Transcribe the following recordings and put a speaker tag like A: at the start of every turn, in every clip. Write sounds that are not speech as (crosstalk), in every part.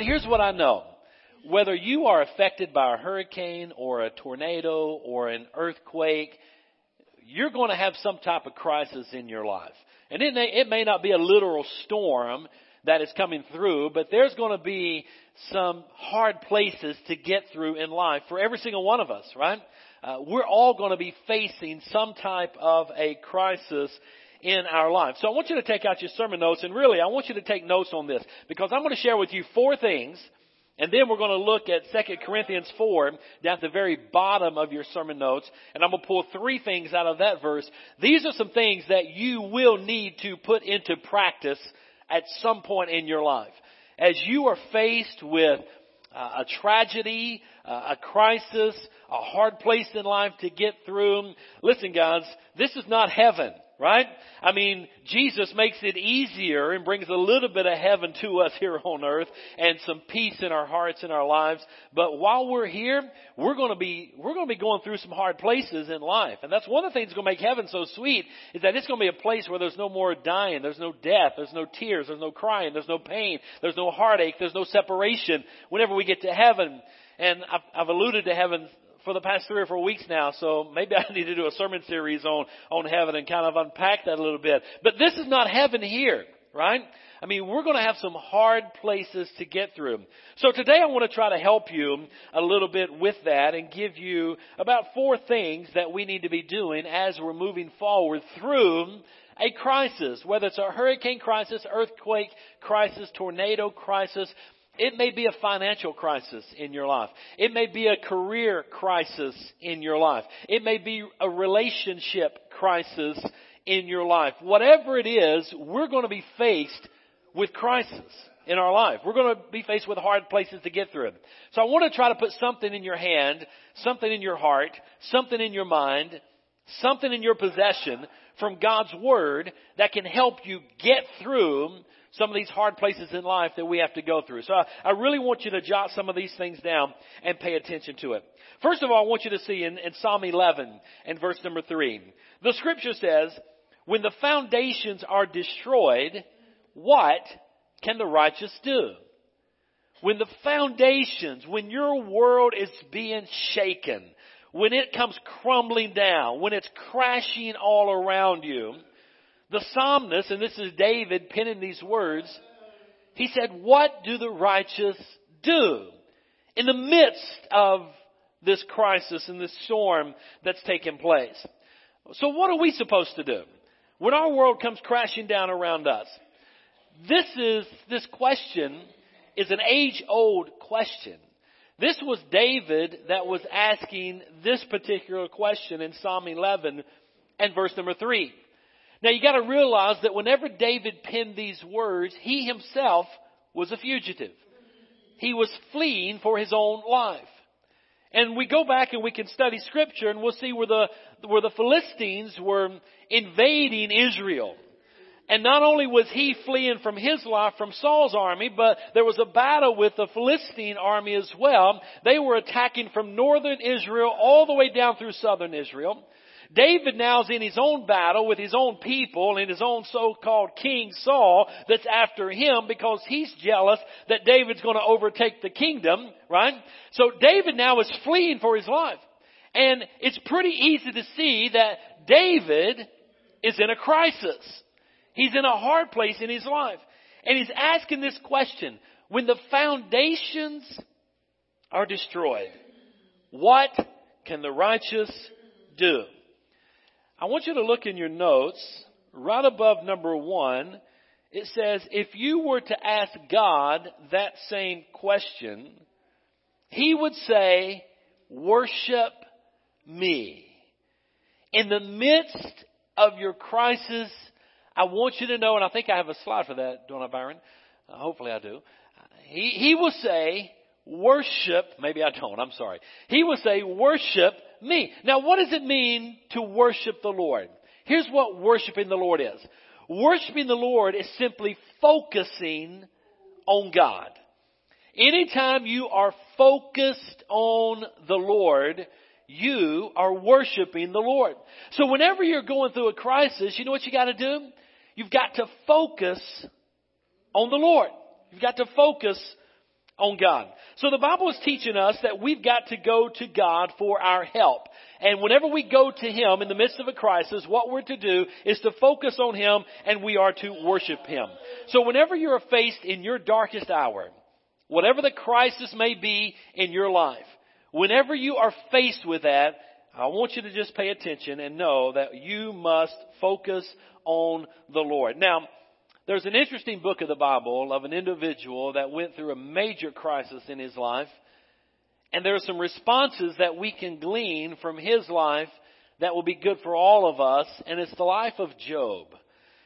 A: But here's what I know. Whether you are affected by a hurricane or a tornado or an earthquake, you're going to have some type of crisis in your life. And it may, it may not be a literal storm that is coming through, but there's going to be some hard places to get through in life for every single one of us, right? Uh, we're all going to be facing some type of a crisis in our life. So I want you to take out your sermon notes and really I want you to take notes on this because I'm going to share with you four things and then we're going to look at 2 Corinthians 4 down at the very bottom of your sermon notes. And I'm going to pull three things out of that verse. These are some things that you will need to put into practice at some point in your life. As you are faced with uh, a tragedy, uh, a crisis, a hard place in life to get through. Listen guys, this is not heaven right? I mean, Jesus makes it easier and brings a little bit of heaven to us here on earth and some peace in our hearts and our lives. But while we're here, we're going to be, we're going to be going through some hard places in life. And that's one of the things that's going to make heaven so sweet is that it's going to be a place where there's no more dying, there's no death, there's no tears, there's no crying, there's no pain, there's no heartache, there's no separation whenever we get to heaven. And I've, I've alluded to heaven for the past three or four weeks now, so maybe (laughs) I need to do a sermon series on, on heaven and kind of unpack that a little bit. But this is not heaven here, right? I mean, we're going to have some hard places to get through. So today I want to try to help you a little bit with that and give you about four things that we need to be doing as we're moving forward through a crisis, whether it's a hurricane crisis, earthquake crisis, tornado crisis, it may be a financial crisis in your life. It may be a career crisis in your life. It may be a relationship crisis in your life. Whatever it is, we're going to be faced with crisis in our life. We're going to be faced with hard places to get through. So I want to try to put something in your hand, something in your heart, something in your mind, something in your possession from God's Word that can help you get through some of these hard places in life that we have to go through. So I, I really want you to jot some of these things down and pay attention to it. First of all, I want you to see in, in Psalm 11 and verse number 3. The scripture says, when the foundations are destroyed, what can the righteous do? When the foundations, when your world is being shaken, when it comes crumbling down, when it's crashing all around you, the psalmist, and this is David penning these words, he said, what do the righteous do? In the midst of this crisis and this storm that's taken place. So what are we supposed to do? When our world comes crashing down around us, this is, this question is an age old question. This was David that was asking this particular question in Psalm 11 and verse number 3. Now you gotta realize that whenever David penned these words, he himself was a fugitive. He was fleeing for his own life. And we go back and we can study scripture and we'll see where the, where the Philistines were invading Israel. And not only was he fleeing from his life from Saul's army, but there was a battle with the Philistine army as well. They were attacking from northern Israel all the way down through southern Israel. David now is in his own battle with his own people and his own so-called King Saul that's after him because he's jealous that David's going to overtake the kingdom, right? So David now is fleeing for his life. And it's pretty easy to see that David is in a crisis. He's in a hard place in his life. And he's asking this question, when the foundations are destroyed, what can the righteous do? I want you to look in your notes, right above number one, it says, if you were to ask God that same question, He would say, worship me. In the midst of your crisis, I want you to know, and I think I have a slide for that, don't I, Byron? Uh, hopefully I do. He, he will say, worship, maybe I don't, I'm sorry. He will say, worship me. Now what does it mean to worship the Lord? Here's what worshiping the Lord is. Worshiping the Lord is simply focusing on God. Anytime you are focused on the Lord, you are worshiping the Lord. So whenever you're going through a crisis, you know what you gotta do? You've got to focus on the Lord. You've got to focus on God. So the Bible is teaching us that we've got to go to God for our help. And whenever we go to Him in the midst of a crisis, what we're to do is to focus on Him and we are to worship Him. So whenever you're faced in your darkest hour, whatever the crisis may be in your life, whenever you are faced with that, I want you to just pay attention and know that you must focus on the Lord. Now, there's an interesting book of the Bible of an individual that went through a major crisis in his life. And there are some responses that we can glean from his life that will be good for all of us. And it's the life of Job.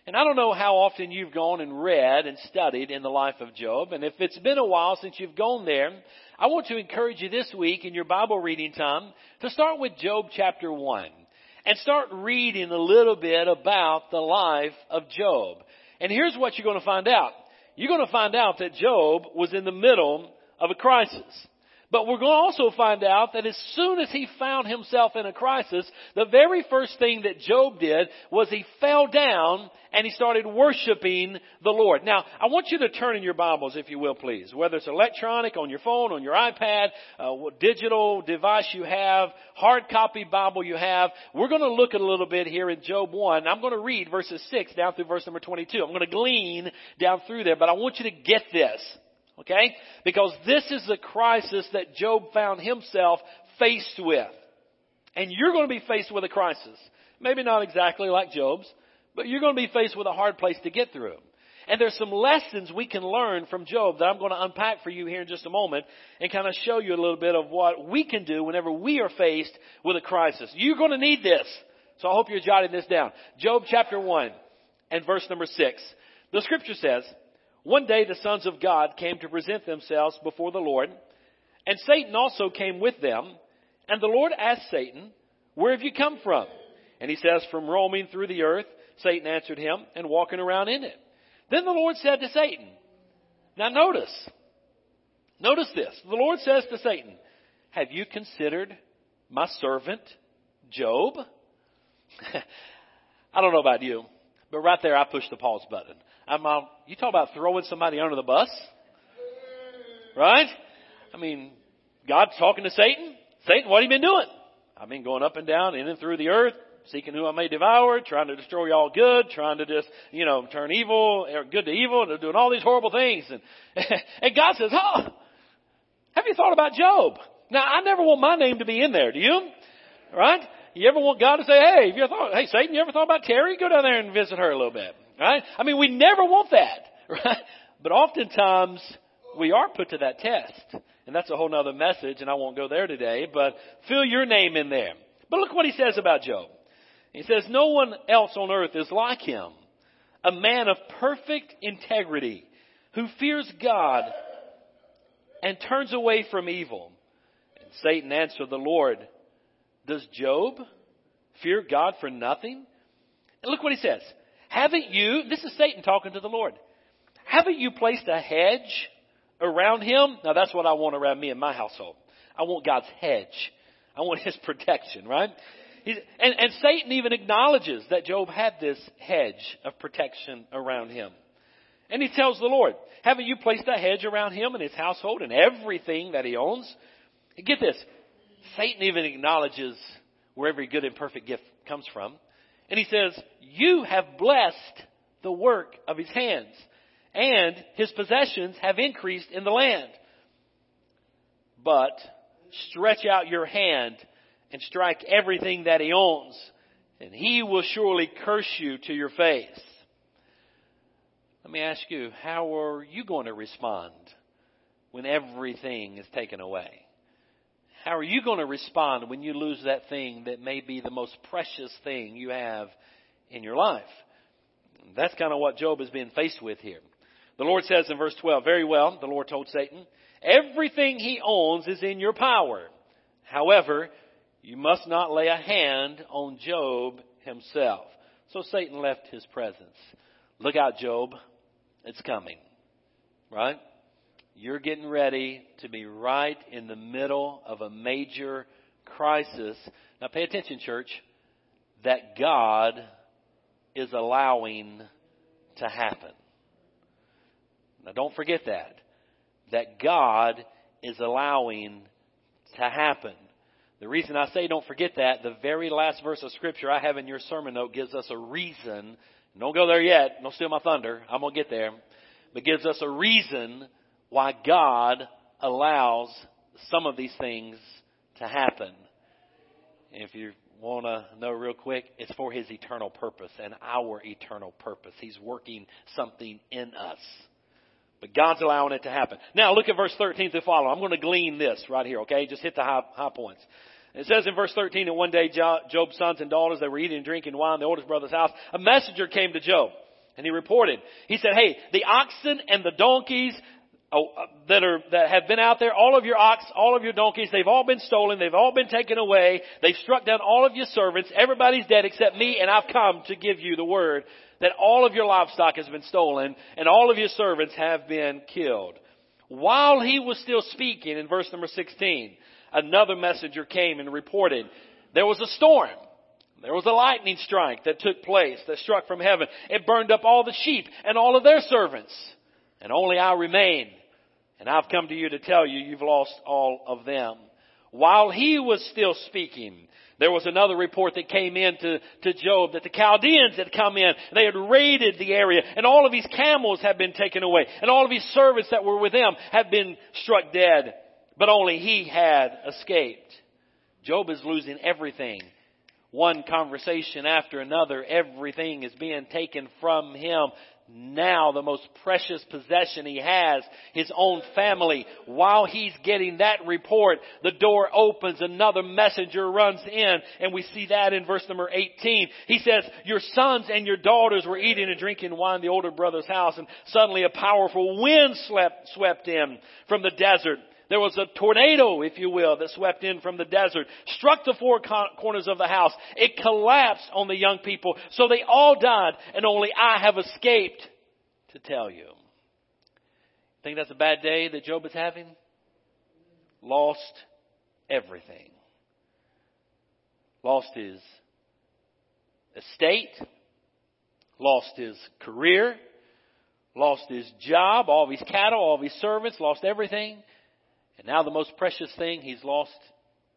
A: And I don't know how often you've gone and read and studied in the life of Job. And if it's been a while since you've gone there, I want to encourage you this week in your Bible reading time to start with Job chapter 1 and start reading a little bit about the life of Job. And here's what you're going to find out. You're going to find out that Job was in the middle of a crisis. But we're going to also find out that as soon as he found himself in a crisis, the very first thing that Job did was he fell down and he started worshiping the Lord. Now, I want you to turn in your Bibles, if you will, please. Whether it's electronic, on your phone, on your iPad, uh, digital device you have, hard copy Bible you have, we're going to look at a little bit here in Job 1. I'm going to read verses 6 down through verse number 22. I'm going to glean down through there, but I want you to get this. Okay? Because this is the crisis that Job found himself faced with. And you're going to be faced with a crisis. Maybe not exactly like Job's, but you're going to be faced with a hard place to get through. And there's some lessons we can learn from Job that I'm going to unpack for you here in just a moment and kind of show you a little bit of what we can do whenever we are faced with a crisis. You're going to need this. So I hope you're jotting this down. Job chapter 1 and verse number 6. The scripture says, one day the sons of God came to present themselves before the Lord, and Satan also came with them. And the Lord asked Satan, Where have you come from? And he says, From roaming through the earth. Satan answered him, and walking around in it. Then the Lord said to Satan, Now notice, notice this. The Lord says to Satan, Have you considered my servant Job? (laughs) I don't know about you, but right there I pushed the pause button. I'm, uh, you talk about throwing somebody under the bus, right? I mean, God's talking to Satan. Satan, what have you been doing? I've been going up and down, in and through the earth, seeking who I may devour, trying to destroy all good, trying to just, you know, turn evil, or good to evil, and doing all these horrible things. And, (laughs) and God says, oh, have you thought about Job? Now, I never want my name to be in there, do you? Right? You ever want God to say, hey, have you thought, hey, Satan, you ever thought about Terry? Go down there and visit her a little bit. Right? I mean, we never want that. (laughs) Right? But oftentimes, we are put to that test. And that's a whole nother message, and I won't go there today, but fill your name in there. But look what he says about Job. He says, No one else on earth is like him, a man of perfect integrity, who fears God and turns away from evil. And Satan answered the Lord, Does Job fear God for nothing? And look what he says. Haven't you, this is Satan talking to the Lord, haven't you placed a hedge around him? Now that's what I want around me and my household. I want God's hedge. I want his (laughs) protection, right? He's, and, and Satan even acknowledges that Job had this hedge of protection around him. And he tells the Lord, haven't you placed a hedge around him and his household and everything that he owns? Get this. Satan even acknowledges where every good and perfect gift comes from. And he says, You have blessed the work of his hands, and his possessions have increased in the land. But stretch out your hand and strike everything that he owns, and he will surely curse you to your face. Let me ask you, how are you going to respond when everything is taken away? How are you going to respond when you lose that thing that may be the most precious thing you have in your life? That's kind of what Job is being faced with here. The Lord says in verse 12, very well, the Lord told Satan, everything he owns is in your power. However, you must not lay a hand on Job himself. So Satan left his presence. Look out, Job. It's coming. Right? You're getting ready to be right in the middle of a major crisis. Now pay attention, church, that God is allowing to happen. Now don't forget that. That God is allowing to happen. The reason I say don't forget that, the very last verse of scripture I have in your sermon note gives us a reason. Don't go there yet. Don't steal my thunder. I'm going to get there. But gives us a reason why God allows some of these things to happen. If you want to know real quick, it's for His eternal purpose and our eternal purpose. He's working something in us. But God's allowing it to happen. Now look at verse 13 to follow. I'm going to glean this right here, okay? Just hit the high, high points. It says in verse 13 that one day Job's sons and daughters, they were eating and drinking wine in the oldest brother's house. A messenger came to Job and he reported. He said, hey, the oxen and the donkeys Oh, uh, that are, that have been out there, all of your ox, all of your donkeys, they've all been stolen. They've all been taken away. They've struck down all of your servants. Everybody's dead except me and I've come to give you the word that all of your livestock has been stolen and all of your servants have been killed. While he was still speaking in verse number 16, another messenger came and reported there was a storm. There was a lightning strike that took place that struck from heaven. It burned up all the sheep and all of their servants. And only I remain. And I've come to you to tell you you've lost all of them. While he was still speaking, there was another report that came in to, to Job that the Chaldeans had come in. They had raided the area and all of his camels had been taken away and all of his servants that were with him had been struck dead but only he had escaped. Job is losing everything. One conversation after another, everything is being taken from him. Now the most precious possession he has, his own family. While he's getting that report, the door opens, another messenger runs in, and we see that in verse number 18. He says, your sons and your daughters were eating and drinking wine in the older brother's house, and suddenly a powerful wind swept, swept in from the desert there was a tornado, if you will, that swept in from the desert, struck the four corners of the house. It collapsed on the young people, so they all died, and only I have escaped to tell you. Think that's a bad day that Job is having? Lost everything. Lost his estate, lost his career, lost his job, all of his cattle, all of his servants, lost everything. And now the most precious thing, he's lost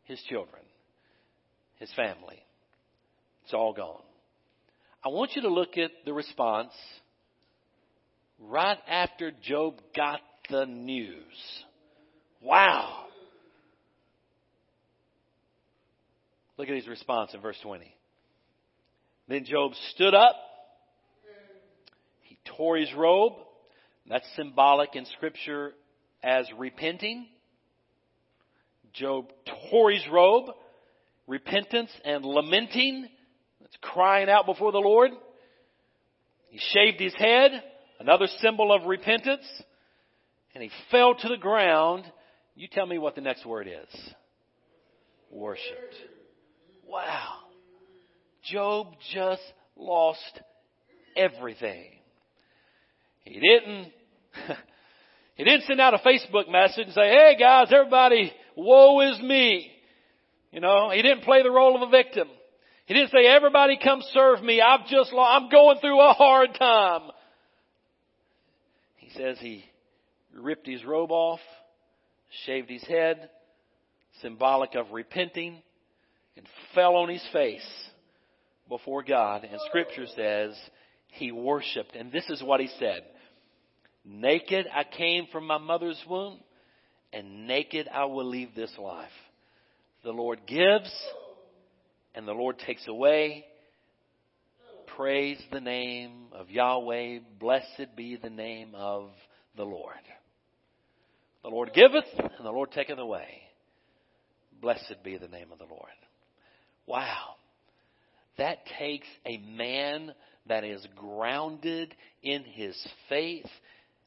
A: his children, his family. It's all gone. I want you to look at the response right after Job got the news. Wow. Look at his response in verse 20. Then Job stood up. He tore his robe. That's symbolic in scripture as repenting. Job tore his robe, repentance and lamenting. That's crying out before the Lord. He shaved his head, another symbol of repentance, and he fell to the ground. You tell me what the next word is. Worshipped. Wow. Job just lost everything. He didn't, (laughs) he didn't send out a Facebook message and say, hey guys, everybody woe is me. You know, he didn't play the role of a victim. He didn't say, everybody come serve me. I've just, I'm going through a hard time. He says he ripped his robe off, shaved his head, symbolic of repenting, and fell on his face before God. And scripture says he worshiped. And this is what he said. Naked I came from my mother's womb and naked I will leave this life. The Lord gives and the Lord takes away. Praise the name of Yahweh. Blessed be the name of the Lord. The Lord giveth and the Lord taketh away. Blessed be the name of the Lord. Wow. That takes a man that is grounded in his faith.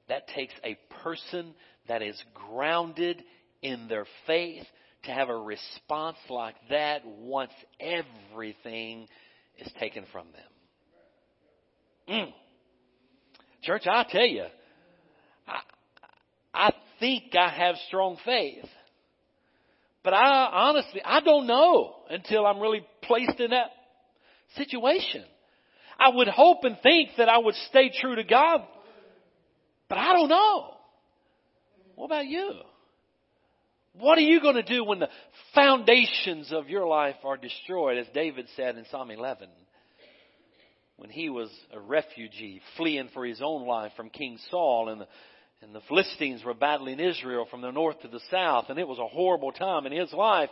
A: That takes a person that is grounded in their faith to have a response like that once everything is taken from them. Mm. Church, I tell you, I, I think I have strong faith. But I honestly, I don't know until I'm really placed in that situation. I would hope and think that I would stay true to God, but I don't know. What about you? What are you going to do when the foundations of your life are destroyed, as David said in Psalm 11? When he was a refugee, fleeing for his own life from King Saul, and the, and the Philistines were battling Israel from the north to the south, and it was a horrible time in his life.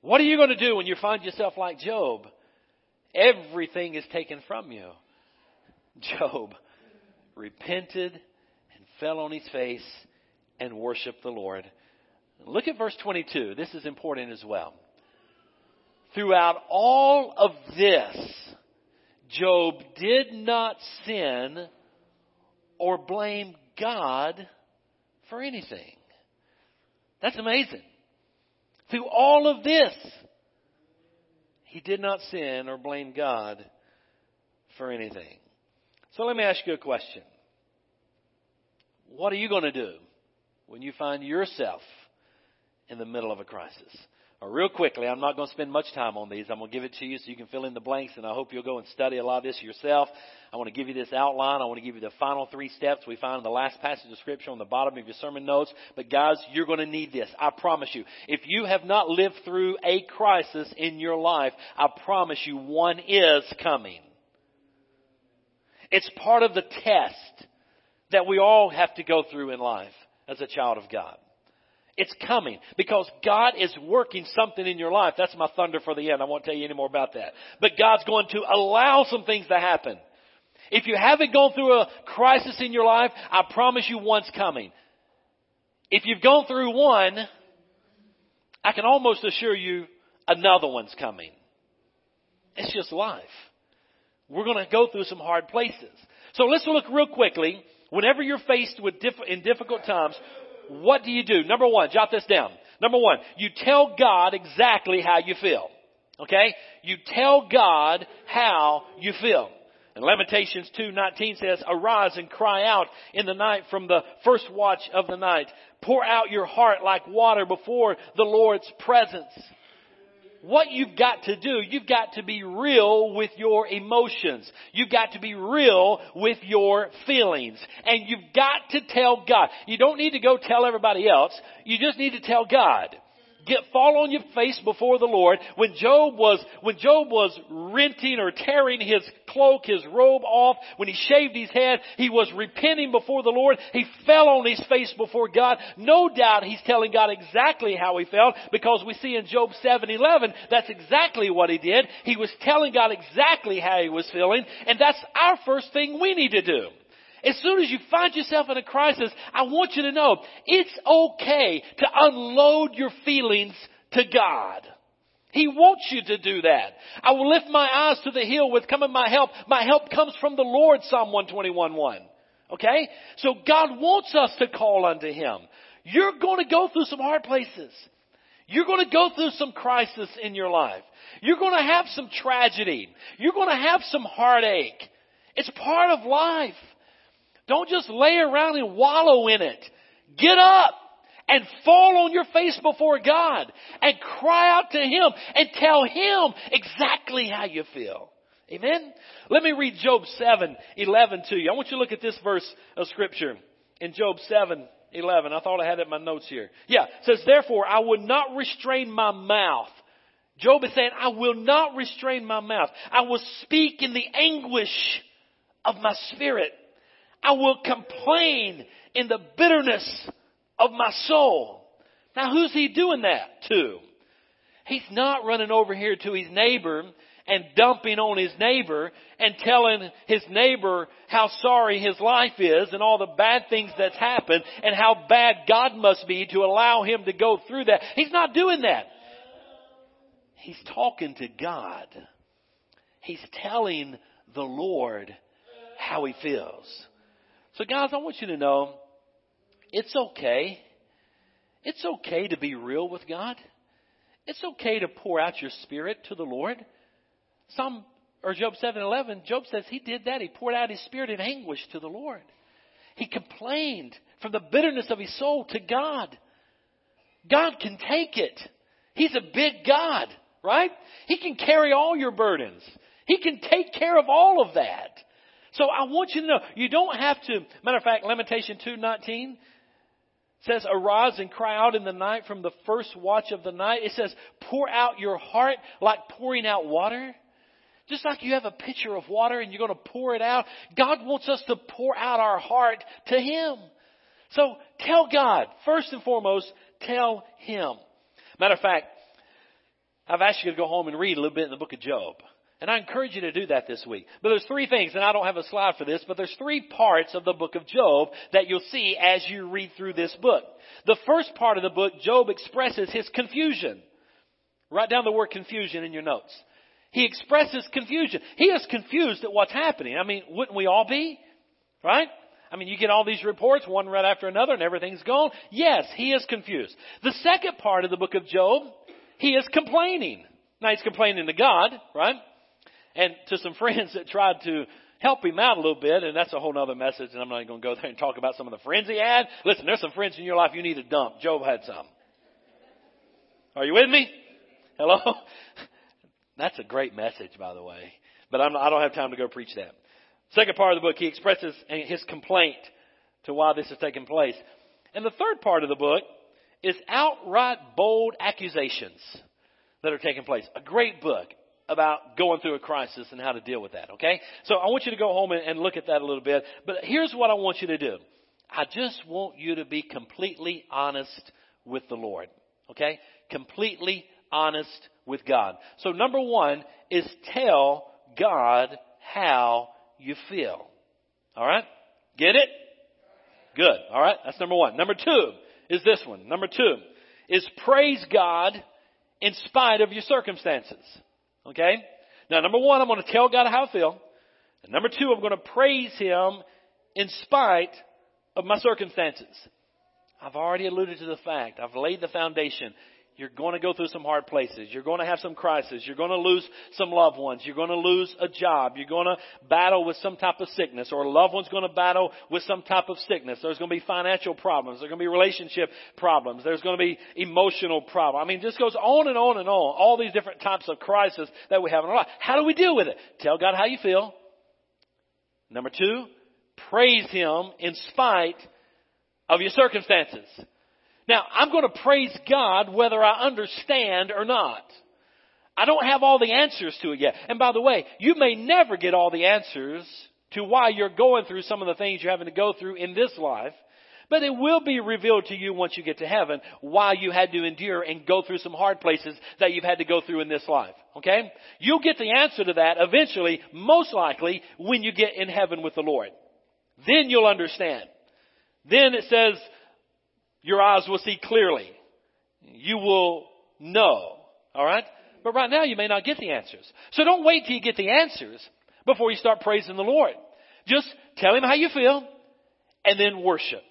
A: What are you going to do when you find yourself like Job? Everything is taken from you. (laughs) Job repented and fell on his face and worship the Lord. Look at verse 22. This is important as well. Throughout all of this, Job did not sin or blame God for anything. That's amazing. Through all of this, he did not sin or blame God for anything. So let me ask you a question. What are you going to do when you find yourself in the middle of a crisis? Or real quickly, I'm not going to spend much time on these. I'm going to give it to you so you can fill in the blanks, and I hope you'll go and study a lot of this yourself. I want to give you this outline. I want to give you the final three steps we find in the last passage of scripture on the bottom of your sermon notes. But guys, you're going to need this. I promise you. If you have not lived through a crisis in your life, I promise you one is coming. It's part of the test that we all have to go through in life as a child of God. It's coming because God is working something in your life. That's my thunder for the end. I won't tell you any more about that. But God's going to allow some things to happen. If you haven't gone through a crisis in your life, I promise you one's coming. If you've gone through one, I can almost assure you another one's coming. It's just life. We're going to go through some hard places. So let's look real quickly. Whenever you're faced with diff- in difficult times, what do you do? Number one, jot this down. Number one, you tell God exactly how you feel. Okay? You tell God how you feel. And Lamentations 2:19 says, "Arise and cry out in the night from the first watch of the night. Pour out your heart like water before the Lord's presence." What you've got to do, you've got to be real with your emotions. You've got to be real with your feelings. And you've got to tell God. You don't need to go tell everybody else. You just need to tell God get fall on your face before the Lord. When Job was when Job was renting or tearing his cloak, his robe off, when he shaved his head, he was repenting before the Lord. He fell on his face before God. No doubt he's telling God exactly how he felt because we see in Job 7:11 that's exactly what he did. He was telling God exactly how he was feeling, and that's our first thing we need to do. As soon as you find yourself in a crisis, I want you to know it's okay to unload your feelings to God. He wants you to do that. I will lift my eyes to the hill with coming my help. My help comes from the Lord, Psalm 121 1. Okay? So God wants us to call unto Him. You're going to go through some hard places. You're going to go through some crisis in your life. You're going to have some tragedy. You're going to have some heartache. It's part of life. Don't just lay around and wallow in it. Get up and fall on your face before God and cry out to Him and tell Him exactly how you feel. Amen? Let me read Job 7, 11 to you. I want you to look at this verse of scripture in Job 7, 11. I thought I had it in my notes here. Yeah, it says, therefore I would not restrain my mouth. Job is saying, I will not restrain my mouth. I will speak in the anguish of my spirit. I will complain in the bitterness of my soul. Now who's he doing that to? He's not running over here to his neighbor and dumping on his neighbor and telling his neighbor how sorry his life is and all the bad things that's happened and how bad God must be to allow him to go through that. He's not doing that. He's talking to God. He's telling the Lord how he feels. So guys, I want you to know it's okay. It's okay to be real with God. It's okay to pour out your spirit to the Lord. Some or Job 7:11, Job says he did that. He poured out his spirit in anguish to the Lord. He complained from the bitterness of his soul to God. God can take it. He's a big God, right? He can carry all your burdens. He can take care of all of that. So I want you to know, you don't have to, matter of fact, Lamentation 2.19 says, arise and cry out in the night from the first watch of the night. It says, pour out your heart like pouring out water. Just like you have a pitcher of water and you're going to pour it out, God wants us to pour out our heart to Him. So tell God, first and foremost, tell Him. Matter of fact, I've asked you to go home and read a little bit in the book of Job. And I encourage you to do that this week. But there's three things, and I don't have a slide for this, but there's three parts of the book of Job that you'll see as you read through this book. The first part of the book, Job expresses his confusion. Write down the word confusion in your notes. He expresses confusion. He is confused at what's happening. I mean, wouldn't we all be? Right? I mean, you get all these reports, one right after another, and everything's gone. Yes, he is confused. The second part of the book of Job, he is complaining. Now he's complaining to God, right? And to some (laughs) friends that tried to help him out a little bit, and that's a whole other message, and I'm not even going to go there and talk about some of the friends he had. Listen, there's some friends in your life you need to dump. Job had some. Are you with me? Hello? (laughs) That's a great message, by the way. But I'm, I don't have time to go preach that. Second part of the book, he expresses his complaint to why this is taking place. And the third part of the book is outright bold accusations that are taking place. A great book about going through a crisis and how to deal with that, okay? So I want you to go home and, and look at that a little bit. But here's what I want you to do. I just want you to be completely honest with the Lord, okay? Completely honest with God. So number one is tell God how you feel. Alright? Get it? Good. Alright? That's number one. Number two is this one. Number two is praise God in spite of your circumstances. Okay? Now number one, I'm going to tell God how I feel. And number two, I'm going to praise Him in spite of my circumstances. I've already alluded to the fact. I've laid the foundation. You're going to go through some hard places. You're going to have some crises. You're going to lose some loved ones. You're going to lose a job. You're going to battle with some type of sickness or a loved one's going to battle with some type of sickness. There's going to be financial problems. There's going to be relationship problems. There's going to be emotional problems. I mean, just goes on and on and on. All these different types of crises that we have in our life. How do we deal with it? Tell God how you feel. Number two, praise Him in spite of your circumstances. Now, I'm going to praise God whether I understand or not. I don't have all the answers to it yet. And by the way, you may never get all the answers to why you're going through some of the things you're having to go through in this life. But it will be revealed to you once you get to heaven why you had to endure and go through some hard places that you've had to go through in this life. Okay? You'll get the answer to that eventually, most likely, when you get in heaven with the Lord. Then you'll understand. Then it says, your eyes will see clearly. You will know. Alright? But right now you may not get the answers. So don't wait till you get the answers before you start praising the Lord. Just tell him how you feel and then worship.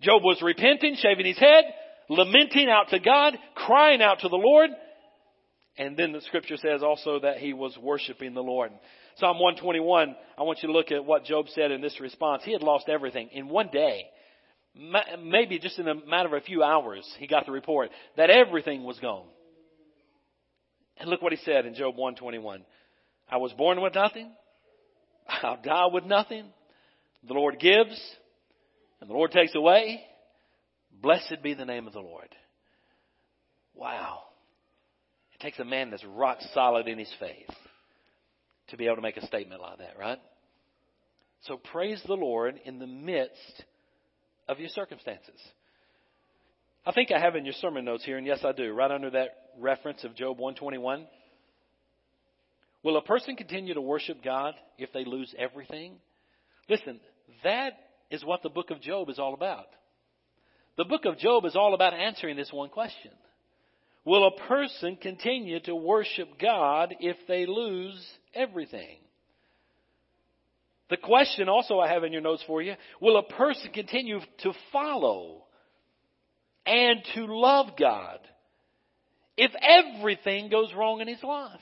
A: Job was repenting, shaving his head, lamenting out to God, crying out to the Lord. And then the scripture says also that he was worshiping the Lord. Psalm 121, I want you to look at what Job said in this response. He had lost everything in one day maybe just in a matter of a few hours, he got the report that everything was gone. And look what he said in Job 121. I was born with nothing. (laughs) I'll die with nothing. The Lord gives and the Lord takes away. Blessed be the name of the Lord. Wow. It takes a man that's rock solid in his faith to be able to make a statement like that, right? So praise the Lord in the midst of your circumstances. I think I have in your sermon notes here, and yes, I do, right under that reference of Job 121. Will a person continue to worship God if they lose everything? Listen, that is what the book of Job is all about. The book of Job is all about answering this one question. Will a person continue to worship God if they lose everything? The question also I have in your notes for you, will a person continue to follow and to love God if everything goes wrong in his life?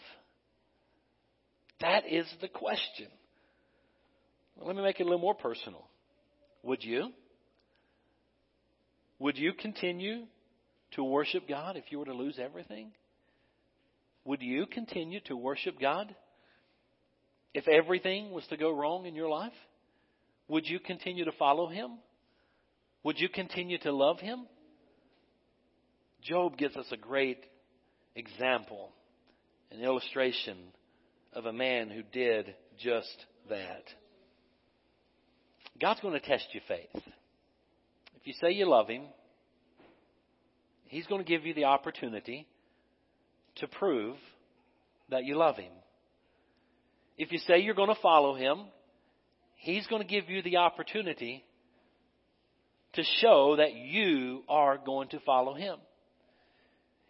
A: That is the question. Well, let me make it a little more personal. Would you? Would you continue to worship God if you were to lose everything? Would you continue to worship God if everything was to go wrong in your life? Would you continue to follow Him? Would you continue to love Him? Job gives us a great example, an illustration of a man who did just that. God's going to test your faith. If you say you love Him, He's going to give you the opportunity to prove that you love Him. If you say you're going to follow Him, He's going to give you the opportunity to show that you are going to follow Him.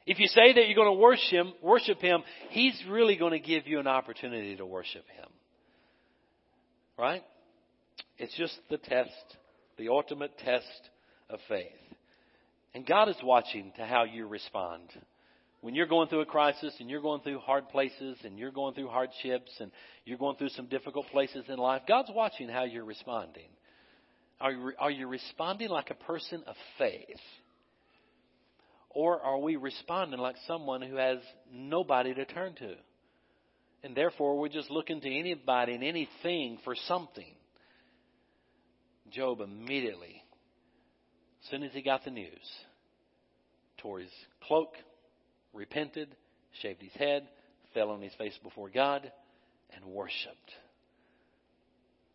A: If you say that you're going to worship him, worship him, he's really going to give you an opportunity to worship him. Right? It's just the test, the ultimate test of faith. And God is watching to how you respond. When you're going through a crisis and you're going through hard places and you're going through hardships and you're going through some difficult places in life, God's watching how you're responding. Are you, are you responding like a person of faith? Or are we responding like someone who has nobody to turn to? And therefore, we're just looking to anybody and anything for something. Job immediately, as soon as he got the news, tore his cloak, repented, shaved his head, fell on his face before God, and worshiped.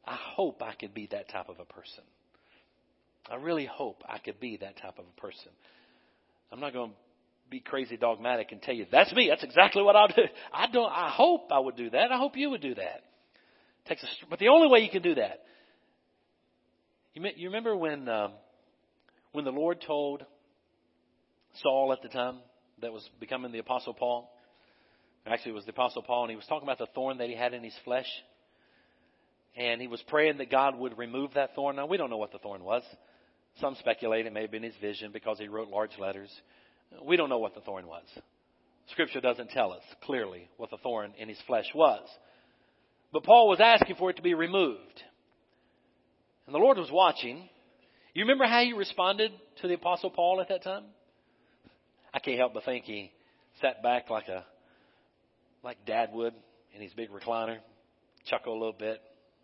A: I hope I could be that type of a person. I really hope I could be that type of a person. I'm not going to be crazy dogmatic and tell you that's me. That's exactly what I'll do. I don't. I hope I would do that. I hope you would do that. Takes a, but the only way you can do that. You, you remember when um, when the Lord told Saul at the time that was becoming the Apostle Paul. Actually, it was the Apostle Paul, and he was talking about the thorn that he had in his flesh. And he was praying that God would remove that thorn. Now, we don't know what the thorn was. Some speculate it may have been his vision because he wrote large letters. We don't know what the thorn was. Scripture doesn't tell us clearly what the thorn in his flesh was. But Paul was asking for it to be removed. And the Lord was watching. You remember how he responded to the Apostle Paul at that time? I can't help but think he sat back like a like Dad would in his big recliner, chuckle a little bit,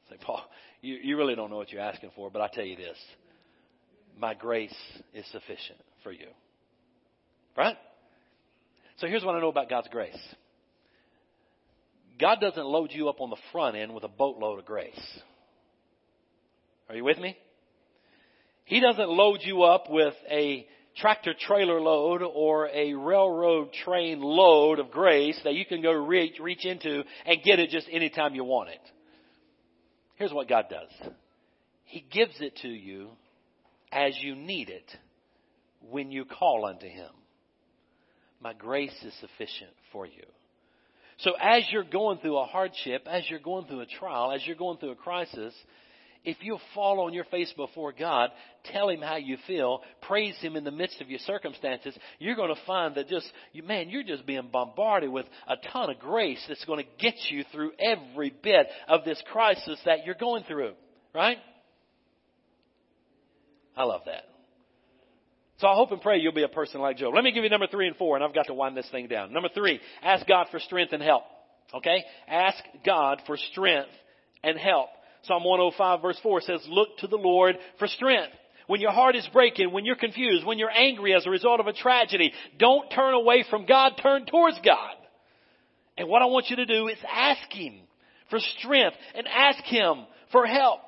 A: say, Paul, you, you really don't know what you're asking for, but I tell you this my grace is sufficient for you. Right? So here's what I know about God's grace. God doesn't load you up on the front end with a boatload of grace. Are you with me? He doesn't load you up with a tractor trailer load or a railroad train load of grace that you can go reach, reach into and get it just anytime you want it. Here's what God does. He gives it to you as you need it when you call unto Him. My grace is sufficient for you. So as you're going through a hardship, as you're going through a trial, as you're going through a crisis, if you'll fall on your face before God, tell Him how you feel, praise Him in the midst of your circumstances, you're going to find that just, man, you're just being bombarded with a ton of grace that's going to get you through every bit of this crisis that you're going through. Right? I love that. So I hope and pray you'll be a person like Job. Let me give you number three and four, and I've got to wind this thing down. Number three, ask God for strength and help. Okay? Ask God for strength and help. Psalm 105 verse 4 says, look to the Lord for strength. When your heart is breaking, when you're confused, when you're angry as a result of a tragedy, don't turn away from God, turn towards God. And what I want you to do is ask Him for strength and ask Him for help.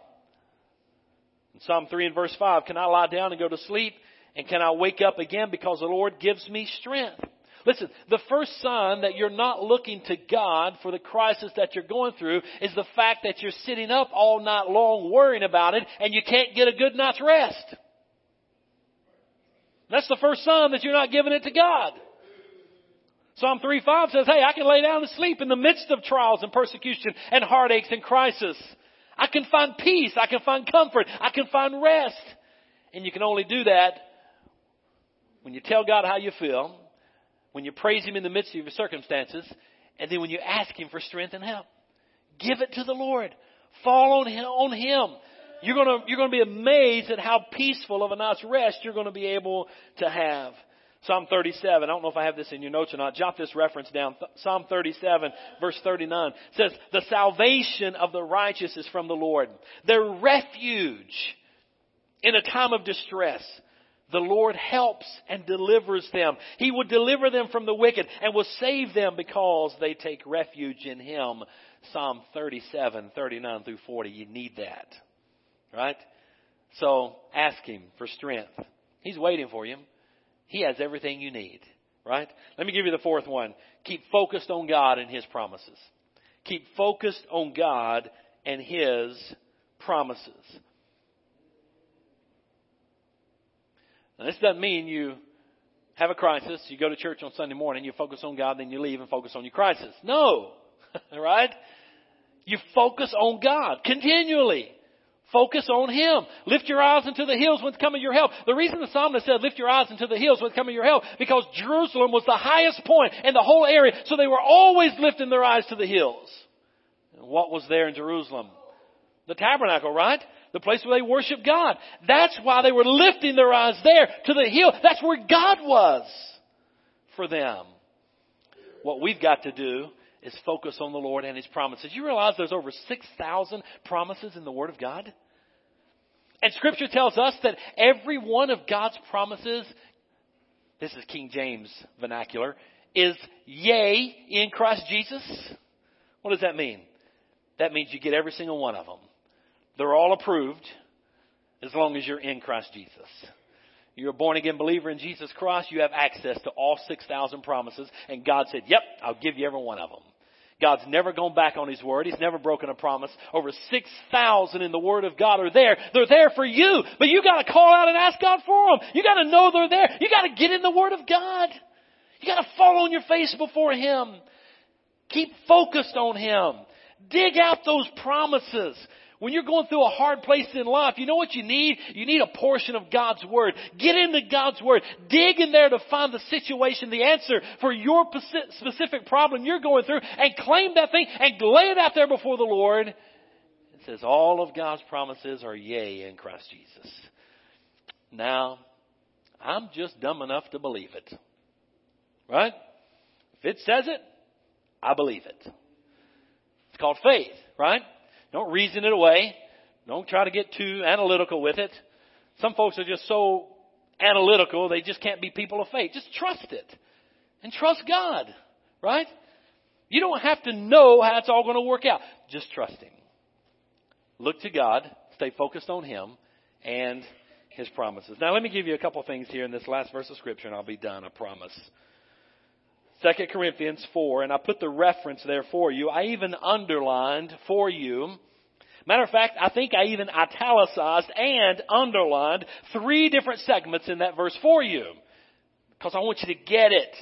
A: In Psalm 3 and verse 5, can I lie down and go to sleep? And can I wake up again because the Lord gives me strength? Listen, the first sign that you're not looking to God for the crisis that you're going through is the fact that you're sitting up all night long worrying about it and you can't get a good night's rest. That's the first sign that you're not giving it to God. Psalm 3:5 says, Hey, I can lay down and sleep in the midst of trials and persecution and heartaches and crisis. I can find peace. I can find comfort. I can find rest. And you can only do that when you tell God how you feel, when you praise Him in the midst of your circumstances, and then when you ask Him for strength and help. Give it to the Lord. Fall on Him. On him. You're gonna, you're gonna be amazed at how peaceful of a night's rest you're gonna be able to have. Psalm 37, I don't know if I have this in your notes or not. Jot this reference down. Psalm 37, verse 39 says, The salvation of the righteous is from the Lord, their refuge in a time of distress. The Lord helps and delivers them. He will deliver them from the wicked and will save them because they take refuge in Him. Psalm 37, 39 through 40. You need that. Right? So ask Him for strength. He's waiting for you. He has everything you need, right? Let me give you the fourth one. Keep focused on God and His promises. Keep focused on God and His promises. Now, this doesn't mean you have a crisis, you go to church on Sunday morning, you focus on God, then you leave and focus on your crisis. No. (laughs) right? You focus on God continually. Focus on Him. Lift your eyes into the hills whence coming your help. The reason the psalmist said, lift your eyes into the hills whence coming your help, because Jerusalem was the highest point in the whole area, so they were always lifting their eyes to the hills. And what was there in Jerusalem? The tabernacle, right? The place where they worship God. That's why they were lifting their eyes there to the hill. That's where God was for them. What we've got to do is focus on the Lord and His promises. You realize there's over 6,000 promises in the Word of God? And Scripture tells us that every one of God's promises, this is King James vernacular, is yea in Christ Jesus. What does that mean? That means you get every single one of them. They're all approved as long as you're in Christ Jesus. You're a born again believer in Jesus Christ, you have access to all 6,000 promises, and God said, Yep, I'll give you every one of them. God's never gone back on His Word. He's never broken a promise. Over 6,000 in the Word of God are there. They're there for you. But you gotta call out and ask God for them. You gotta know they're there. You gotta get in the Word of God. You gotta fall on your face before Him. Keep focused on Him. Dig out those promises. When you're going through a hard place in life, you know what you need? You need a portion of God's Word. Get into God's Word. Dig in there to find the situation, the answer for your specific problem you're going through and claim that thing and lay it out there before the Lord. It says all of God's promises are yea in Christ Jesus. Now, I'm just dumb enough to believe it. Right? If it says it, I believe it. It's called faith, right? Don't reason it away. Don't try to get too analytical with it. Some folks are just so analytical, they just can't be people of faith. Just trust it. And trust God. Right? You don't have to know how it's all going to work out. Just trust Him. Look to God. Stay focused on Him and His promises. Now let me give you a couple things here in this last verse of Scripture and I'll be done, I promise. 2 Corinthians 4, and I put the reference there for you. I even underlined for you. Matter of fact, I think I even italicized and underlined three different segments in that verse for you. Because I want you to get it.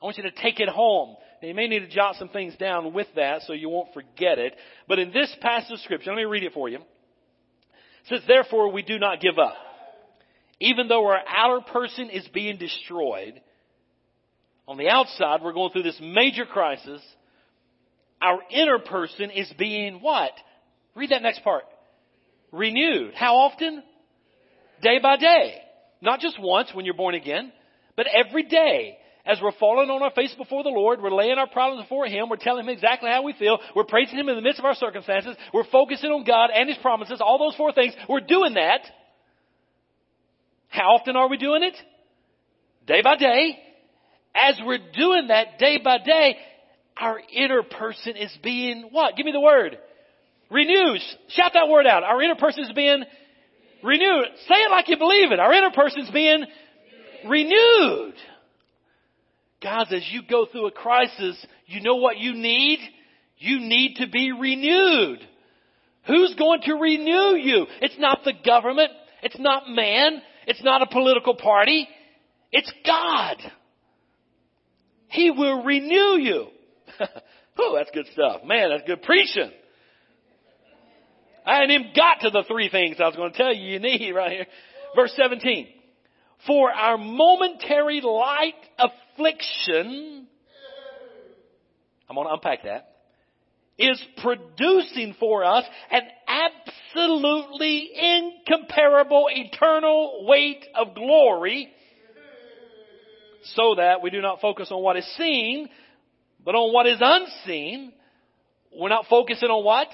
A: I want you to take it home. Now, you may need to jot some things down with that so you won't forget it. But in this passage of scripture, let me read it for you. It says, therefore we do not give up. Even though our outer person is being destroyed, on the outside, we're going through this major crisis. Our inner person is being what? Read that next part. Renewed. How often? Day by day. Not just once when you're born again, but every day. As we're falling on our face before the Lord, we're laying our problems before Him, we're telling Him exactly how we feel, we're praising Him in the midst of our circumstances, we're focusing on God and His promises, all those four things. We're doing that. How often are we doing it? Day by day as we're doing that day by day, our inner person is being what? Give me the word. Renews. Shout that word out. Our inner person is being renewed. Say it like you believe it. Our inner person is being renewed. Guys, as you go through a crisis, you know what you need? You need to be renewed. Who's going to renew you? It's not the government. It's not man. It's not a political party. It's God. He will renew you. (laughs) oh, that's good stuff. Man, that's good preaching. I hadn't even got to the three things I was going to tell you you need right here. Verse 17. For our momentary light affliction, I'm going to unpack that, is producing for us an absolutely incomparable eternal weight of glory so that we do not focus on what is seen, but on what is unseen. We're not focusing on what?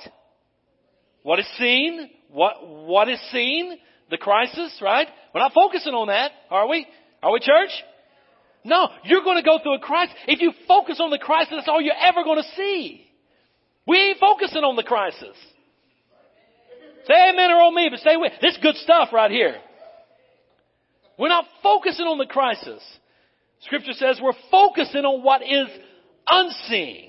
A: What is seen? What, what is seen? The crisis, right? We're not focusing on that, are we? Are we church? No, you're going to go through a crisis. If you focus on the crisis, that's all you're ever going to see. We ain't focusing on the crisis. Say amen or on me, but stay with. This is good stuff right here. We're not focusing on the crisis. Scripture says we're focusing on what is unseen.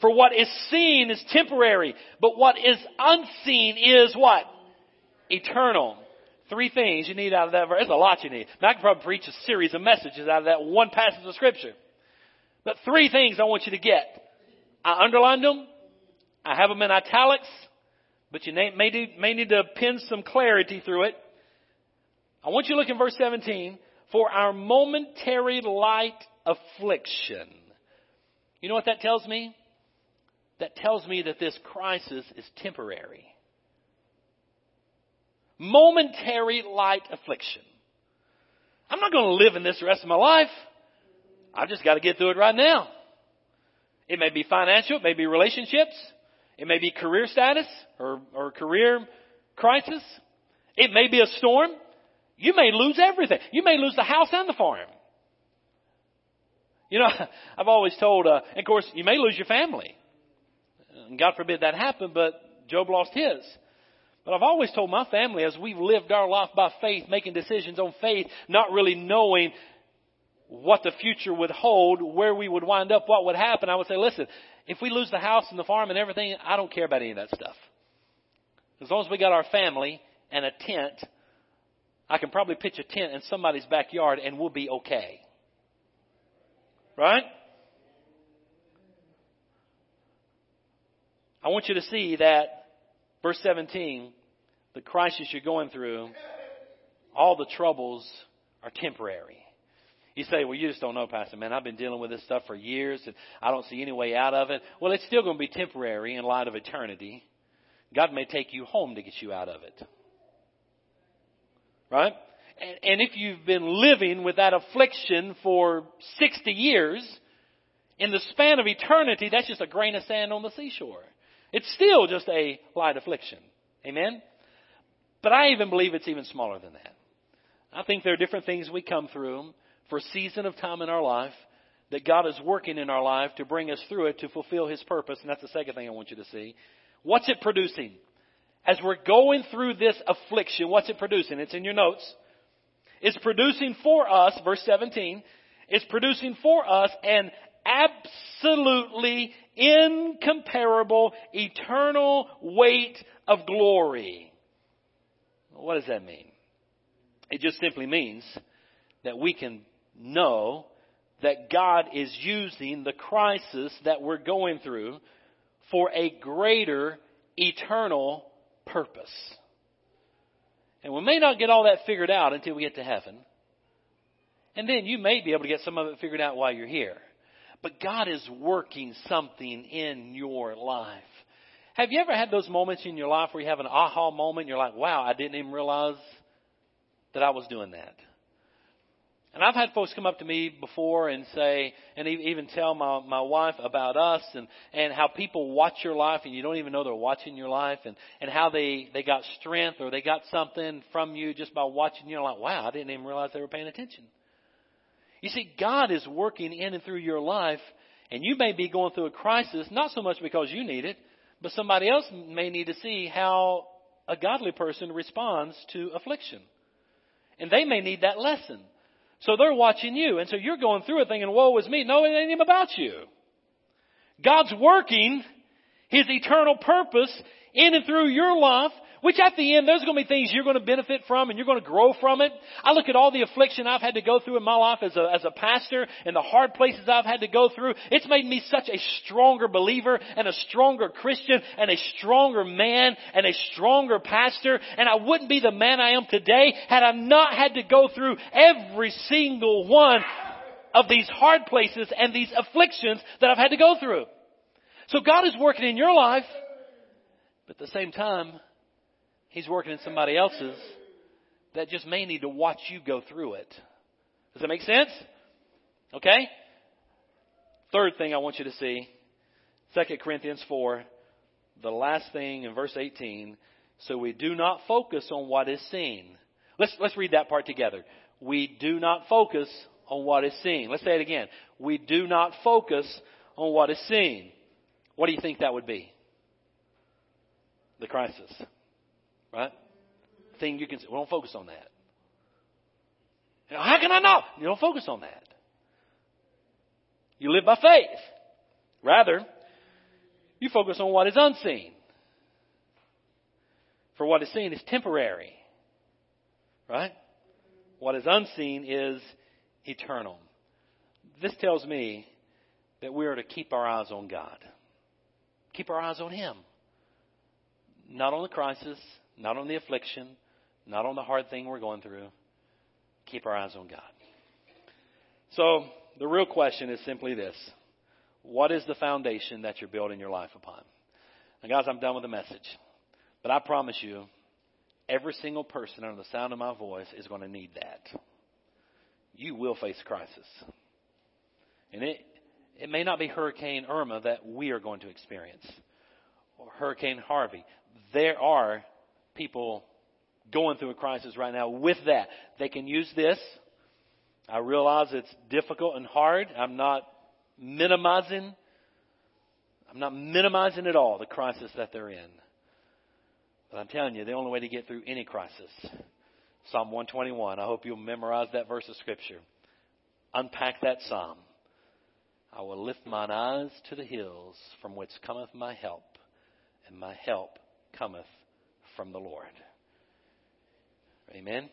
A: For what is seen is temporary, but what is unseen is what? Eternal. Three things you need out of that verse. There's a lot you need. I could probably preach a series of messages out of that one passage of Scripture. But three things I want you to get. I underlined them. I have them in italics, but you may need to pin some clarity through it. I want you to look in verse 17 for our momentary light affliction. You know what that tells me? That tells me that this crisis is temporary. Momentary light affliction. I'm not going to live in this the rest of my life. I've just got to get through it right now. It may be financial, it may be relationships, it may be career status or, or career crisis. It may be a storm. You may lose everything. You may lose the house and the farm. You know, (laughs) I've always told, uh, of course, you may lose your family. And God forbid that happen, but Job lost his. But I've always told my family as we've lived our life by faith, making decisions on faith, not really knowing what the future would hold, where we would wind up, what would happen, I would say, listen, if we lose the house and the farm and everything, I don't care about any of that stuff. As long as we got our family and a tent, I can probably pitch a tent in somebody's backyard and we'll be okay. Right? I want you to see that, verse 17, the crisis you're going through, all the troubles are temporary. You say, well, you just don't know, Pastor, man. I've been dealing with this stuff for years and I don't see any way out of it. Well, it's still going to be temporary in light of eternity. God may take you home to get you out of it. Right? And, if you've been living with that affliction for 60 years, in the span of eternity, that's just a grain of sand on the seashore. It's still just a light affliction. Amen? But I even believe it's even smaller than that. I think there are different things we come through for a season of time in our life that God is working in our life to bring us through it to fulfill His purpose. And that's the second thing I want you to see. What's it producing? As we're going through this affliction, what's it producing? It's in your notes. It's producing for us, verse 17, it's producing for us an absolutely incomparable eternal weight of glory. What does that mean? It just simply means that we can know that God is using the crisis that we're going through for a greater eternal purpose. And we may not get all that figured out until we get to heaven. And then you may be able to get some of it figured out while you're here. But God is working something in your life. Have you ever had those moments in your life where you have an aha moment and you're like, wow, I didn't even realize that I was doing that? And I've had folks come up to me before and say, and even tell my, my wife about us and, and how people watch your life and you don't even know they're watching your life and, and how they, they got strength or they got something from you just by watching you. Like, wow, I didn't even realize they were paying attention. You see, God is working in and through your life and you may be going through a crisis, not so much because you need it, but somebody else may need to see how a godly person responds to affliction. And they may need that lesson. So they're watching you. And so you're going through it thinking, woe is me. No, it ain't even about you. God's working His eternal purpose in and through your life which at the end, there's going to be things you're going to benefit from and you're going to grow from it. I look at all the affliction I've had to go through in my life as a, as a pastor and the hard places I've had to go through. It's made me such a stronger believer and a stronger Christian and a stronger man and a stronger pastor. And I wouldn't be the man I am today had I not had to go through every single one of these hard places and these afflictions that I've had to go through. So God is working in your life, but at the same time, He's working in somebody else's that just may need to watch you go through it. Does that make sense? Okay? Third thing I want you to see, 2 Corinthians 4, the last thing in verse 18, so we do not focus on what is seen. Let's, let's read that part together. We do not focus on what is seen. Let's say it again. We do not focus on what is seen. What do you think that would be? The crisis. Right? Thing you can, we don't focus on that. You know, how can I know? You don't focus on that. You live by faith. Rather, you focus on what is unseen. For what is seen is temporary. Right? What is unseen is eternal. This tells me that we are to keep our eyes on God. Keep our eyes on Him. Not on the crisis, not on the affliction, not on the hard thing we're going through. Keep our eyes on God. So, the real question is simply this What is the foundation that you're building your life upon? Now, guys, I'm done with the message. But I promise you, every single person under the sound of my voice is going to need that. You will face crisis. And it, it may not be Hurricane Irma that we are going to experience, or Hurricane Harvey. There are people going through a crisis right now with that. They can use this. I realize it's difficult and hard. I'm not minimizing. I'm not minimizing at all the crisis that they're in. But I'm telling you, the only way to get through any crisis, Psalm 121. I hope you'll memorize that verse of Scripture. Unpack that Psalm. I will lift mine eyes to the hills from which cometh my help, and my help cometh from the Lord. Amen.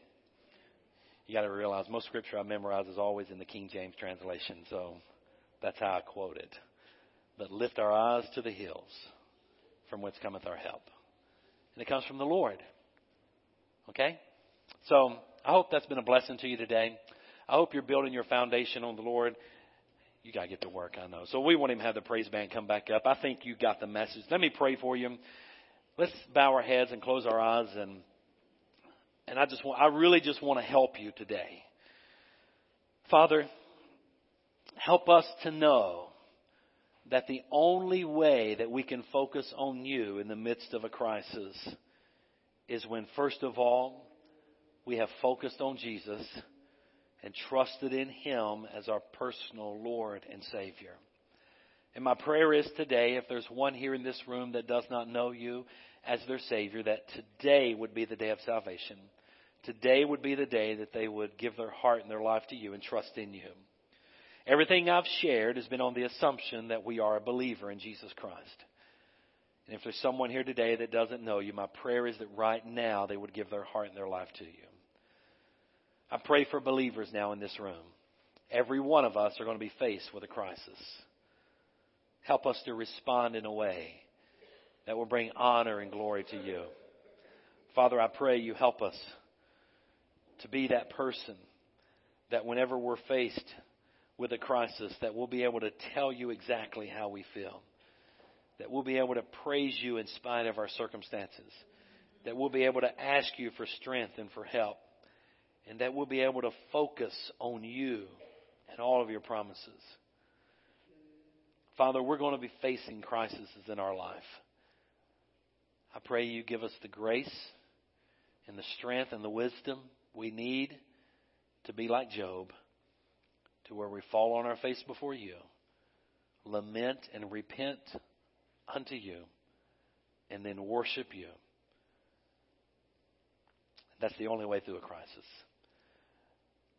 A: You got to realize most scripture I memorize is always in the King James translation, so that's how I quote it. But lift our eyes to the hills, from whence cometh our help. And it comes from the Lord. Okay? So I hope that's been a blessing to you today. I hope you're building your foundation on the Lord. You got to get to work, I know. So we him to have the praise band come back up. I think you got the message. Let me pray for you. Let's bow our heads and close our eyes and and I just want I really just want to help you today. Father, help us to know that the only way that we can focus on you in the midst of a crisis is when first of all we have focused on Jesus and trusted in him as our personal Lord and Savior. And my prayer is today, if there's one here in this room that does not know you as their Savior, that today would be the day of salvation. Today would be the day that they would give their heart and their life to you and trust in you. Everything I've shared has been on the assumption that we are a believer in Jesus Christ. And if there's someone here today that doesn't know you, my prayer is that right now they would give their heart and their life to you. I pray for believers now in this room. Every one of us are going to be faced with a crisis. Help us to respond in a way that will bring honor and glory to you. Father, I pray you help us to be that person that whenever we're faced with a crisis, that we'll be able to tell you exactly how we feel. That we'll be able to praise you in spite of our circumstances. That we'll be able to ask you for strength and for help. And that we'll be able to focus on you and all of your promises. Father, we're going to be facing crises in our life. I pray you give us the grace and the strength and the wisdom we need to be like Job, to where we fall on our face before you, lament and repent unto you, and then worship you. That's the only way through a crisis.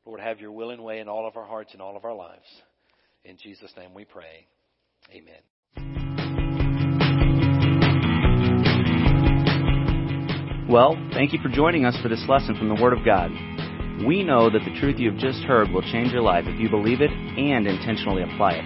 A: Lord, have your will and way in all of our hearts and all of our lives. In Jesus' name we pray. Amen.
B: Well, thank you for joining us for this lesson from the Word of God. We know that the truth you have just heard will change your life if you believe it and intentionally apply it.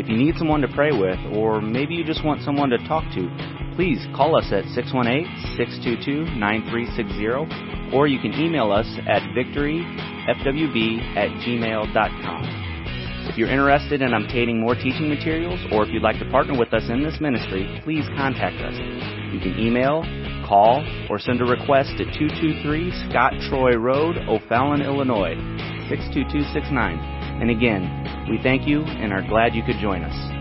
B: If you need someone to pray with, or maybe you just want someone to talk to, please call us at 618-622-9360, or you can email us at victoryfwb at gmail.com. If you're interested in obtaining more teaching materials, or if you'd like to partner with us in this ministry, please contact us. You can email, call, or send a request to 223 Scott Troy Road, O'Fallon, Illinois, 62269. And again, we thank you and are glad you could join us.